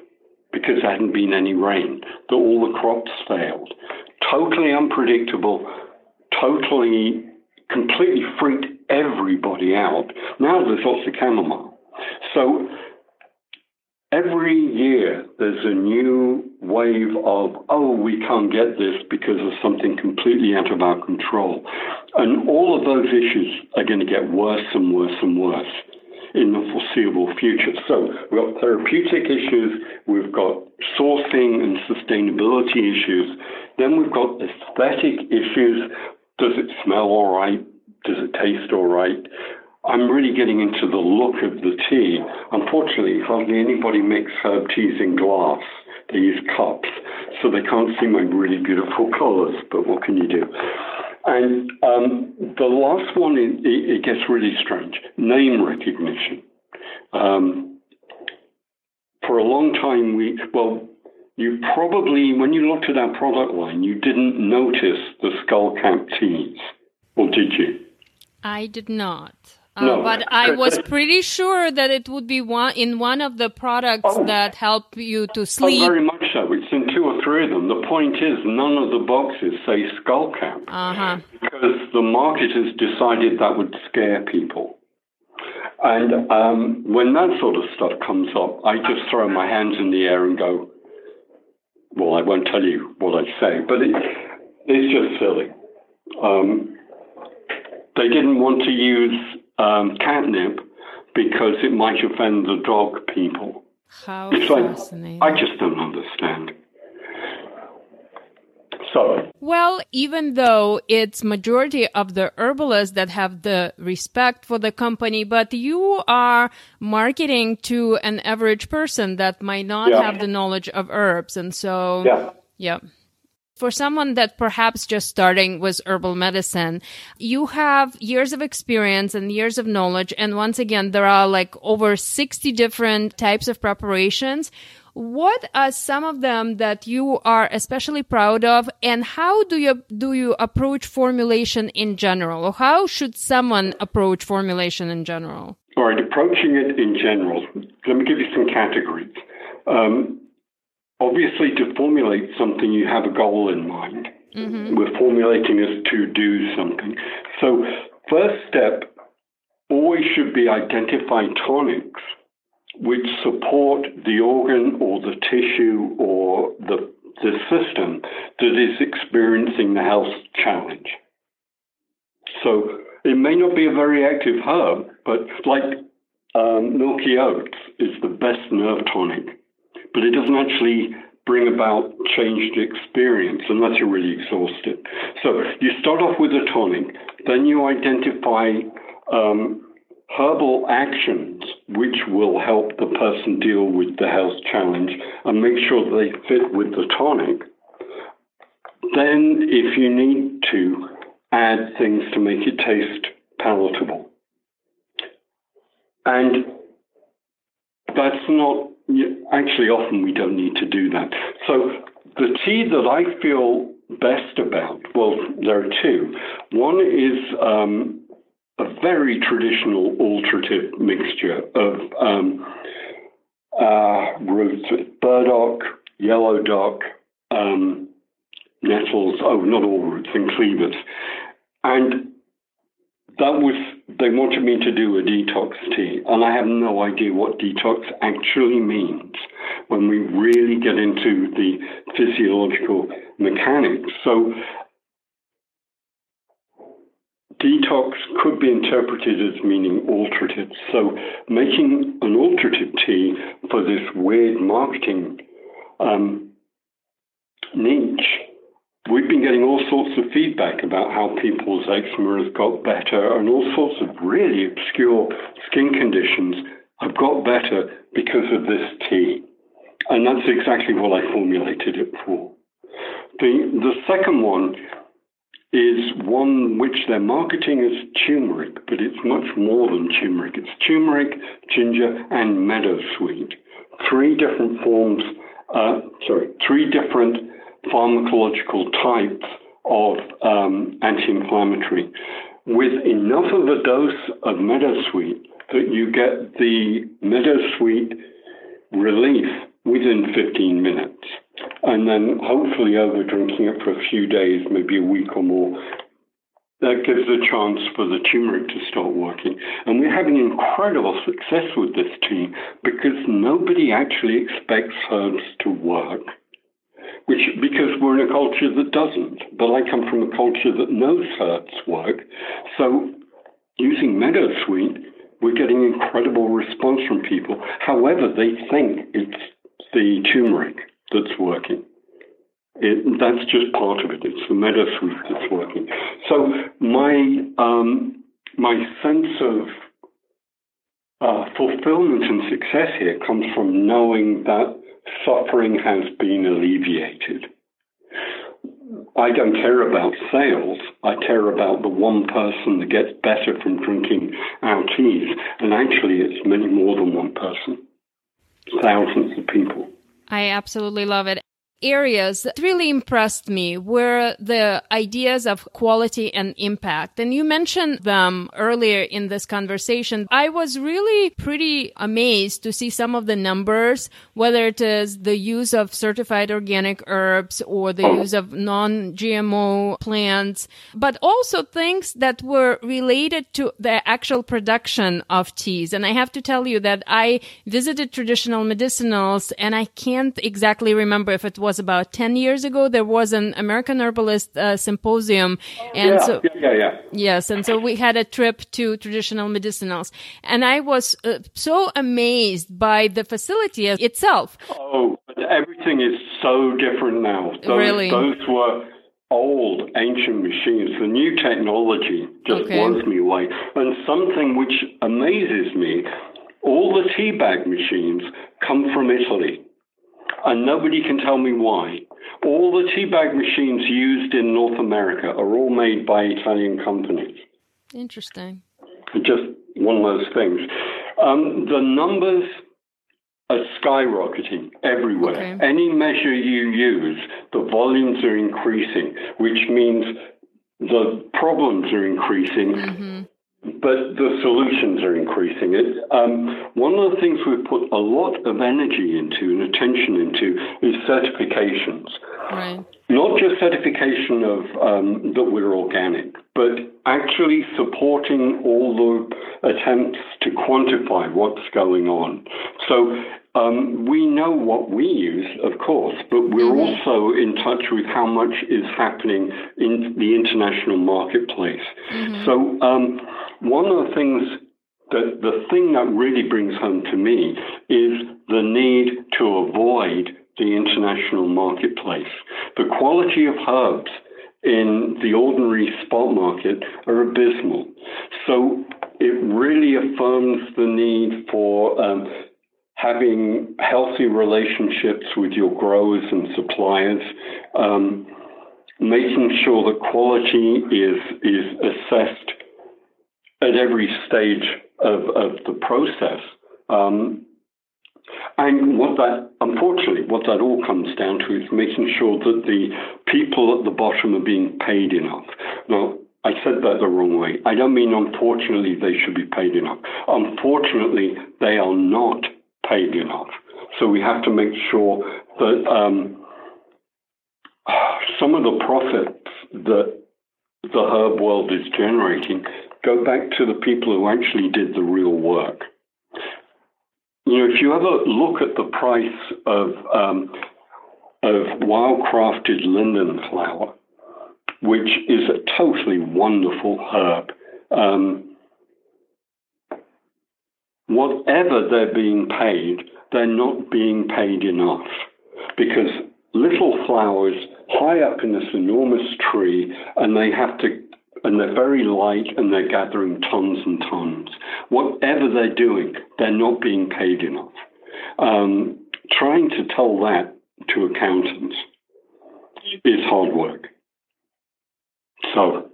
A: because there hadn't been any rain, that all the crops failed. Totally unpredictable, totally, completely freaked everybody out. Now there's lots of chamomile. So every year there's a new wave of, oh, we can't get this because of something completely out of our control. And all of those issues are going to get worse and worse and worse in the foreseeable future. So we've got therapeutic issues, we've got sourcing and sustainability issues, then we've got aesthetic issues. Does it smell all right? Does it taste all right? I'm really getting into the look of the tea. Unfortunately, hardly anybody makes herb teas in glass. They use cups. So they can't see my really beautiful colors. But what can you do? And um, the last one, it, it, gets really strange. Name recognition. Um, for a long time, we well, you probably when you looked at our product line, you didn't notice the skull cap teas, or did you?
B: I did not.
A: No.
B: Uh, but I was pretty sure that it would be one in one of the products
A: Oh.
B: that help you to
A: Oh,
B: sleep.
A: very much so. It's in two or three of them. The point is, none of the boxes say skull cap
B: Uh huh.
A: because the marketers decided that would scare people. And um, when that sort of stuff comes up, I just throw my hands in the air and go, well, I won't tell you what I say, but it, it's just silly. Um, they didn't want to use um, catnip because it might offend the dog people.
B: How
A: It's like,
B: fascinating.
A: I just don't understand. So,
B: Well, even though it's majority of the herbalists that have the respect for the company, but you are marketing to an average person that might not
A: Yeah.
B: have the knowledge of herbs. And so,
A: yeah.
B: yeah. For someone that perhaps just starting with herbal medicine, you have years of experience and years of knowledge. And once again, there are like over 60 different types of preparations. What are some of them that you are especially proud of and how do you do you approach formulation in general or how should someone approach formulation in general?
A: All right, approaching it in general, let me give you some categories. Um, obviously, to formulate something, you have a goal in mind. We're formulating as to do something. So, first step always should be identify tonics which support the organ or the tissue or the, the system that is experiencing the health challenge. So it may not be a very active herb, but like um, milky oats is the best nerve tonic, but it doesn't actually bring about changed experience unless you're really exhausted. So you start off with a tonic, then you identify um, herbal actions which will help the person deal with the health challenge and make sure they fit with the tonic. Then, if you need to, add things to make it taste palatable. And that's not, actually, often we don't need to do that. So, the tea that I feel best about, well, there are two. One is um, a very traditional alterative mixture of um, uh, roots, burdock, yellow dock, um, nettles, oh, not all roots, and cleavers. And that was, they wanted me to do a detox tea, and I have no idea what detox actually means when we really get into the physiological mechanics. So, detox could be interpreted as meaning alterative. So, making an alterative tea for this weird marketing um, niche, we've been getting all sorts of feedback about how people's eczema has got better and all sorts of really obscure skin conditions have got better because of this tea. And that's exactly what I formulated it for. The, the second one is one which they're marketing as turmeric, but it's much more than turmeric. It's turmeric, ginger, and meadowsweet. Three different forms, uh, sorry, three different pharmacological types of um, anti-inflammatory, with enough of a dose of meadowsweet that you get the meadowsweet relief within 15 minutes. And then hopefully over drinking it for a few days, maybe a week or more, that gives a chance for the turmeric to start working. And we're having incredible success with this tea because nobody actually expects herbs to work. Which, because we're in a culture that doesn't. But I come from a culture that knows herbs work. So using meadowsweet, we're getting incredible response from people. However, they think it's the turmeric that's working. It, that's just part of it. It's the meadowsweet that's working. So my um, my sense of uh, fulfillment and success here comes from knowing that suffering has been alleviated. I don't care about sales. I care about the one person that gets better from drinking our teas. And actually, it's many more than one person, thousands of people.
B: I absolutely love it areas that really impressed me were the ideas of quality and impact. And you mentioned them earlier in this conversation. I was really pretty amazed to see some of the numbers, whether it is the use of certified organic herbs or the use of non-GMO plants, but also things that were related to the actual production of teas. And I have to tell you that I visited traditional medicinals and I can't exactly remember if it was about 10 years ago. There was an American Herbalist uh, Symposium.
A: And yeah, so, yeah, yeah,
B: Yes. And so we had a trip to traditional medicinals. And I was uh, so amazed by the facility itself.
A: Oh, everything is so different now. Those,
B: really?
A: Those were old, ancient machines. The new technology just okay. blows me away. And something which amazes me all the tea bag machines come from Italy and nobody can tell me why. All the teabag machines used in North America are all made by Italian companies.
B: Interesting.
A: Just one of those things. Um, the numbers are skyrocketing everywhere. Okay. Any measure you use, the volumes are increasing, which means the problems are increasing. Mm-hmm but the solutions are increasing. It, um, one of the things we've put a lot of energy into and attention into is certifications.
B: Right.
A: Not just certification of um, that we're organic, but actually supporting all the attempts to quantify what's going on. So um, we know what we use, of course, but we're mm-hmm. also in touch with how much is happening in the international marketplace. Mm-hmm. So, um, one of the things that the thing that really brings home to me is the need to avoid the international marketplace. The quality of herbs in the ordinary spot market are abysmal. So, it really affirms the need for um, having healthy relationships with your growers and suppliers, um, making sure that quality is is assessed at every stage of, of the process. Um, and what that, unfortunately, what that all comes down to is making sure that the people at the bottom are being paid enough. Now, I said that the wrong way. I don't mean unfortunately they should be paid enough. Unfortunately, they are not paid enough. So we have to make sure that um, some of the profits that the herb world is generating go back to the people who actually did the real work. You know, if you ever look at the price of um, of wild crafted linden flower, which is a totally wonderful herb, um, whatever they're being paid, they're not being paid enough because little flowers high up in this enormous tree and they have to and they're very light and they're gathering tons and tons. Whatever they're doing, they're not being paid enough. Um, trying to tell that to accountants is hard work. So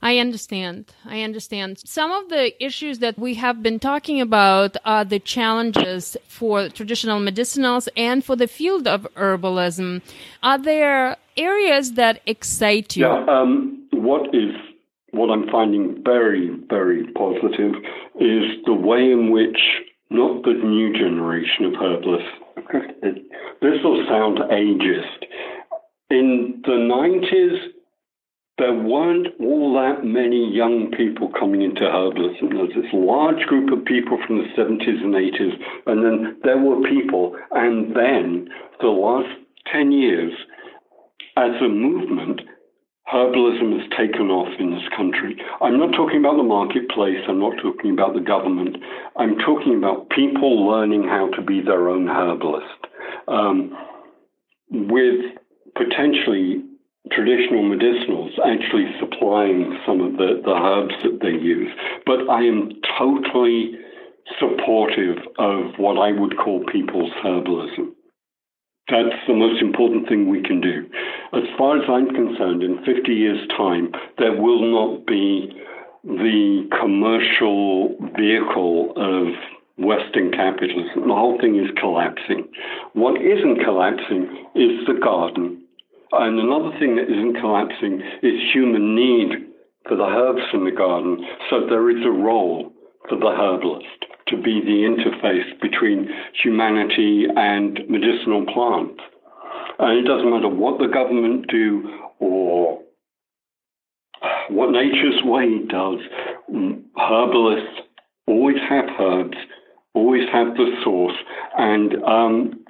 B: I understand. I understand. Some of the issues that we have been talking about are the challenges for traditional medicinals and for the field of herbalism. Are there areas that excite you?
A: Yeah, um, what is what I'm finding very, very positive is the way in which not the new generation of herbalists. [LAUGHS] this will sound ageist. In the 90s, there weren't all that many young people coming into herbalism. There was this large group of people from the 70s and 80s, and then there were people, and then the last 10 years, as a movement, herbalism has taken off in this country. I'm not talking about the marketplace, I'm not talking about the government, I'm talking about people learning how to be their own herbalist. Um, with potentially traditional medicinals actually supplying some of the, the herbs that they use. But I am totally supportive of what I would call people's herbalism. That's the most important thing we can do. As far as I'm concerned, in 50 years' time, there will not be the commercial vehicle of Western capitalism. The whole thing is collapsing. What isn't collapsing is the garden. And another thing that isn't collapsing is human need for the herbs in the garden. So there is a role for the herbalist to be the interface between humanity and medicinal plants. And it doesn't matter what the government do or what nature's way does. Herbalists always have herbs, always have the source, and um,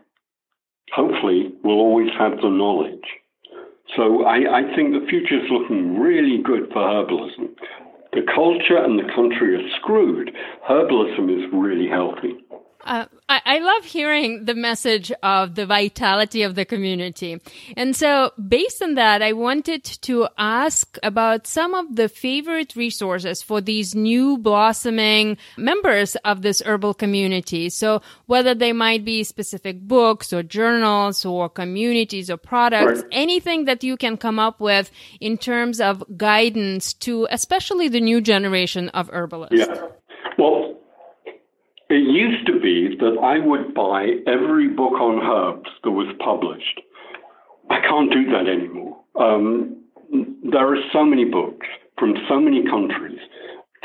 A: hopefully will always have the knowledge. So I, I think the future is looking really good for herbalism the culture and the country are screwed, herbalism is really healthy.
B: Uh, I, I, love hearing the message of the vitality of the community. And so, based on that, I wanted to ask about some of the favorite resources for these new blossoming members of this herbal community. So, whether they might be specific books or journals or communities or products, right. anything that you can come up with in terms of guidance to especially the new generation of herbalists.
A: Yeah. Well, it used to be that I would buy every book on herbs that was published. I can't do that anymore. Um, there are so many books from so many countries.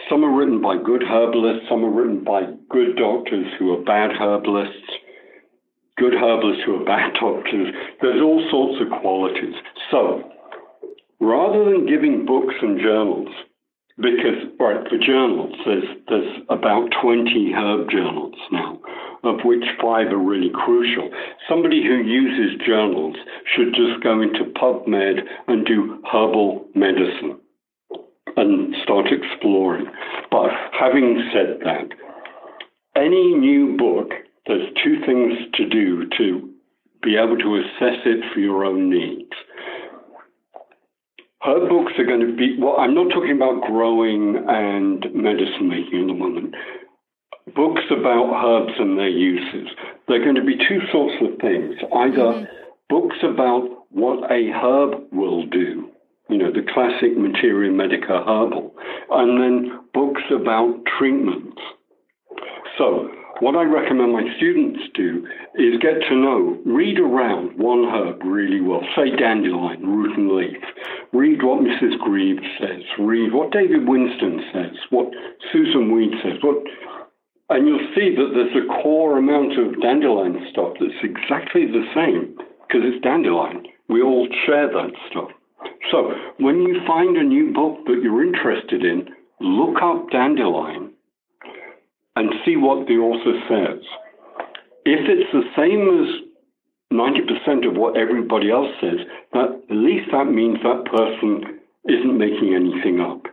A: Some are written by good herbalists, some are written by good doctors who are bad herbalists, good herbalists who are bad [LAUGHS] doctors. There's all sorts of qualities. So, rather than giving books and journals, because right for journals there's there's about 20 herb journals now of which five are really crucial. Somebody who uses journals should just go into pubmed and do herbal medicine and start exploring. But having said that any new book there's two things to do to be able to assess it for your own needs her books are going to be, well, I'm not talking about growing and medicine making in the moment. Books about herbs and their uses. They're going to be two sorts of things. Either mm-hmm. books about what a herb will do, you know, the classic materia medica herbal, and then books about treatments. So, what I recommend my students do is get to know, read around one herb really well, say dandelion, root and leaf. Read what Mrs. Grieve says, read what David Winston says, what Susun Weed says, what, and you'll see that there's a core amount of dandelion stuff that's exactly the same because it's dandelion. We all share that stuff. So when you find a new book that you're interested in, look up dandelion and see what the author says. If it's the same as 90% of what everybody else says, that at least that means that person isn't making anything up.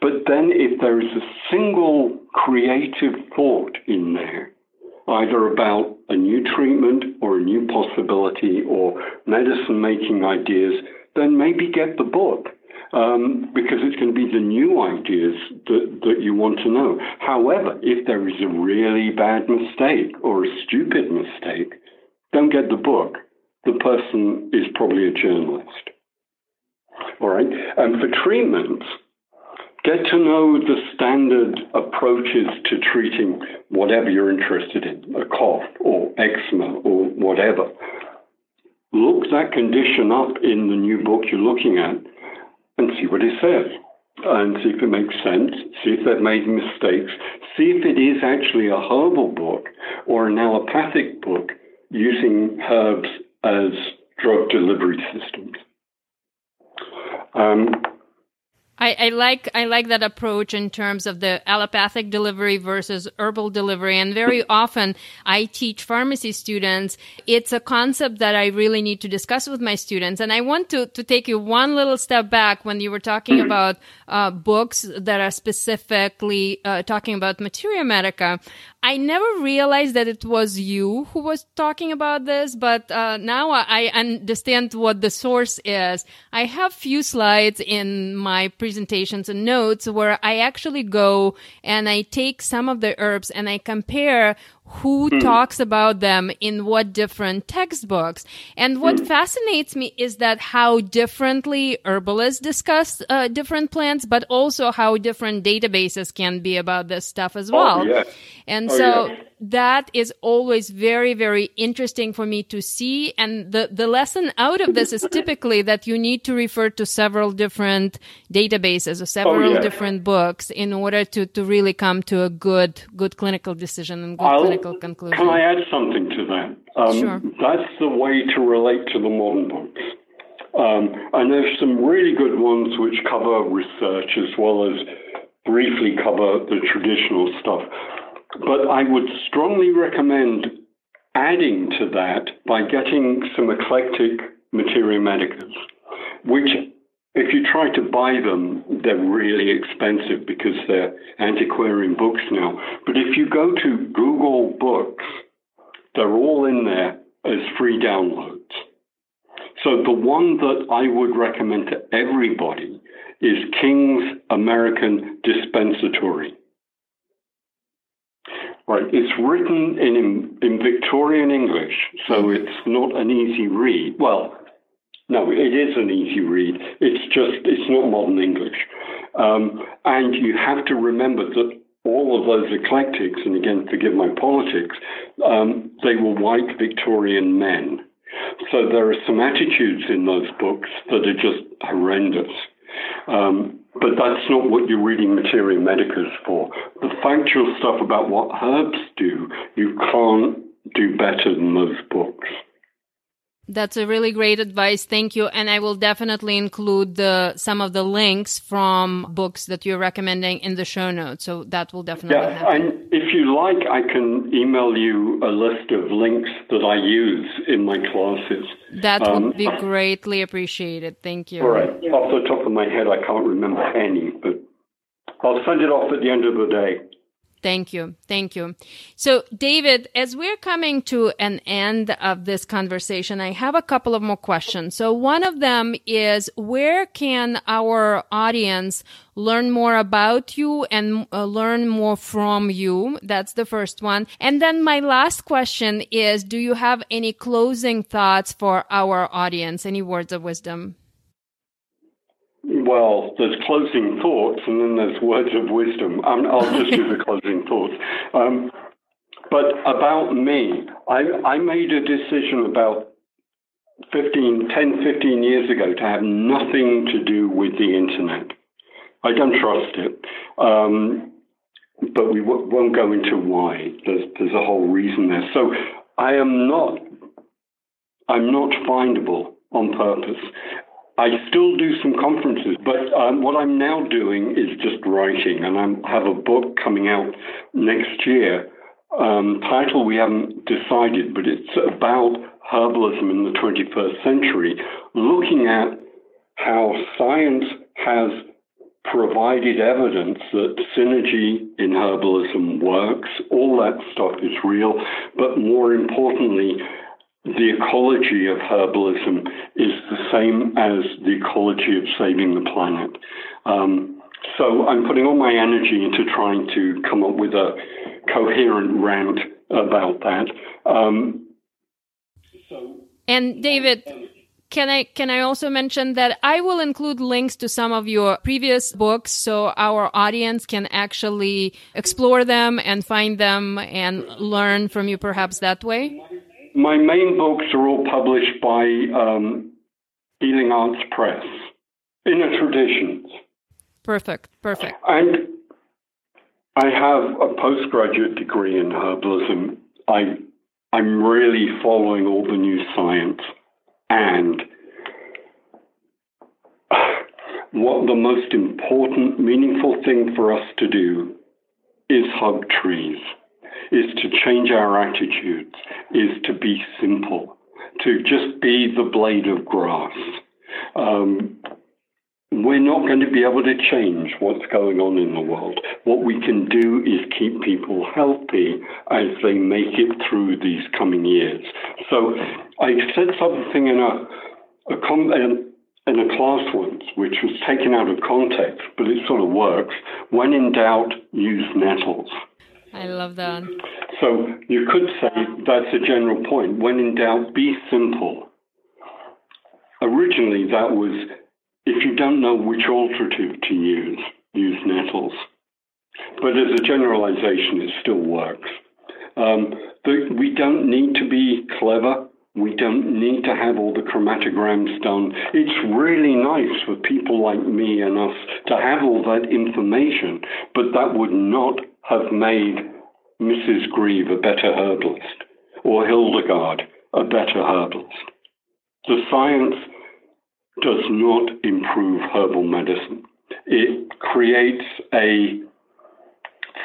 A: But then if there is a single creative thought in there, either about a new treatment or a new possibility or medicine making ideas, then maybe get the book um, because it's going to be the new ideas that, that you want to know. However, if there is a really bad mistake or a stupid mistake, don't get the book. The person is probably a journalist. All right. And for treatments, get to know the standard approaches to treating whatever you're interested in, a cough or eczema or whatever. Look that condition up in the new book you're looking at and see what it says and see if it makes sense, see if they've made mistakes, see if it is actually a herbal book or an allopathic book using herbs as drug delivery systems. Um,
B: I, I, like I like that approach in terms of the allopathic delivery versus herbal delivery. And very often I teach pharmacy students. It's a concept that I really need to discuss with my students. And I want to, to take you one little step back when you were talking mm-hmm. about uh, books that are specifically uh, talking about materia medica. I never realized that it was you who was talking about this, but uh, now I understand what the source is. I have few slides in my presentations and notes where I actually go and I take some of the herbs and I compare who mm. talks about them in what different textbooks. And what mm. fascinates me is that how differently herbalists discuss uh, different plants, but also how different databases can be about this stuff as oh, well.
A: Oh, yeah.
B: And
A: oh,
B: so
A: yeah
B: that is always very, very interesting for me to see. And the, the lesson out of this is [LAUGHS] typically that you need to refer to several different databases or several
A: oh, yeah.
B: different books in order to, to really come to a good, good clinical decision and good I'll, clinical conclusion.
A: Can I add something to that? Um,
B: sure.
A: That's the way to relate to the modern books. Um, and there's some really good ones which cover research as well as briefly cover the traditional stuff. But I would strongly recommend adding to that by getting some eclectic materia medicas, which if you try to buy them, they're really expensive because they're antiquarian books now. But if you go to Google Books, they're all in there as free downloads. So the one that I would recommend to everybody is King's American Dispensatory. Right, it's written in, in Victorian English, so it's not an easy read. Well, no, it is an easy read. It's just, it's not modern English. Um, and you have to remember that all of those eclectics, and again, forgive my politics, um, they were white Victorian men. So there are some attitudes in those books that are just horrendous. Um, but that's not what you're reading Materia Medicas for. The factual stuff about what herbs do, you can't do better than those books.
B: That's a really great advice. Thank you. And I will definitely include the, some of the links from books that you're recommending in the show notes. So that will definitely
A: yeah,
B: happen.
A: And if you like, I can email you a list of links that I use in my classes.
B: That um, would be greatly appreciated. Thank you.
A: All right. Off the top of my head, I can't remember any, but I'll send it off at the end of the day.
B: Thank you. Thank you. So, David, as we're coming to an end of this conversation, I have a couple of more questions. So, one of them is where can our audience learn more about you and uh, learn more from you? That's the first one. And then my last question is do you have any closing thoughts for our audience? Any words of wisdom?
A: Well, there's closing thoughts and then there's words of wisdom. Um, I'll just do the [LAUGHS] closing thoughts. Um, but about me, I, I made a decision about 15, 10, 15 years ago to have nothing to do with the internet. I don't trust it. Um, but we w- won't go into why. There's, there's a whole reason there. So I am not, I'm not findable on purpose. I still do some conferences, but um, what I'm now doing is just writing, and I have a book coming out next year. Um, title we haven't decided, but it's about herbalism in the 21st century, looking at how science has provided evidence that synergy in herbalism works. All that stuff is real, but more importantly, the ecology of herbalism is the same as the ecology of saving the planet. Um, so I'm putting all my energy into trying to come up with a coherent rant about that. Um,
B: and David, can I can I also mention that I will include links to some of your previous books so our audience can actually explore them and find them and learn from you perhaps that way?
A: My main books are all published by um, Healing Arts Press, Inner Traditions.
B: Perfect, perfect.
A: And I have a postgraduate degree in herbalism. I, I'm really following all the new science. And what the most important, meaningful thing for us to do is hug trees is to change our attitudes, is to be simple, to just be the blade of grass. Um, we're not going to be able to change what's going on in the world. What we can do is keep people healthy as they make it through these coming years. So I said something in a, a com- in a class once, which was taken out of context, but it sort of works. When in doubt, use nettles.
B: I love that.
A: So you could say that's a general point. When in doubt, be simple. Originally, that was if you don't know which alternative to use, use nettles. But as a generalization, it still works. Um, we don't need to be clever. We don't need to have all the chromatograms done. It's really nice for people like me and us to have all that information, but that would not have made Mrs. Grieve a better herbalist or Hildegard a better herbalist. The science does not improve herbal medicine. It creates a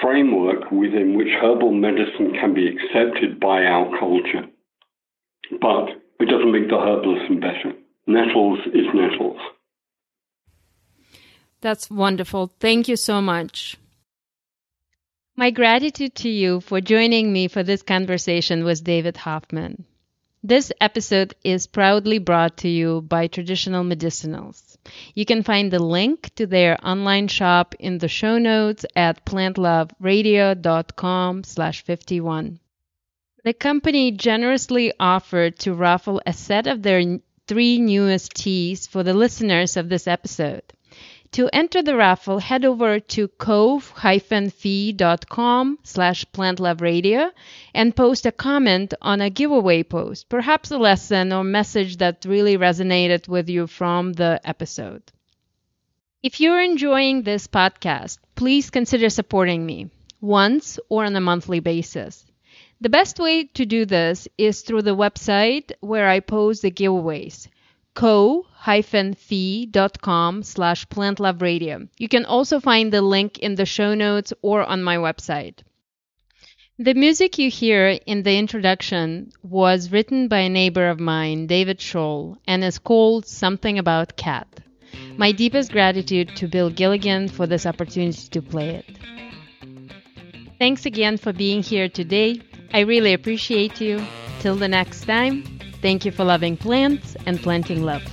A: framework within which herbal medicine can be accepted by our culture. But it doesn't make the herbalism better. Nettles is nettles.
B: That's wonderful. Thank you so much. My gratitude to you for joining me for this conversation with David Hoffmann. This episode is proudly brought to you by Traditional Medicinals. You can find the link to their online shop in the show notes at plantloveradio.com slash 51. The company generously offered to raffle a set of their three newest teas for the listeners of this episode. To enter the raffle, head over to ko-fi.com slash plantloveradio and post a comment on a giveaway post, perhaps a lesson or message that really resonated with you from the episode. If you're enjoying this podcast, please consider supporting me once or on a monthly basis. The best way to do this is through the website where I post the giveaways ko-fi.com slash plantloveradio. You can also find the link in the show notes or on my website. The music you hear in the introduction was written by a neighbor of mine, David Scholl, and is called Something About Cat. My deepest gratitude to Bill Gilligan for this opportunity to play it. Thanks again for being here today. I really appreciate you. Till the next time, Thank you for loving plants and planting love.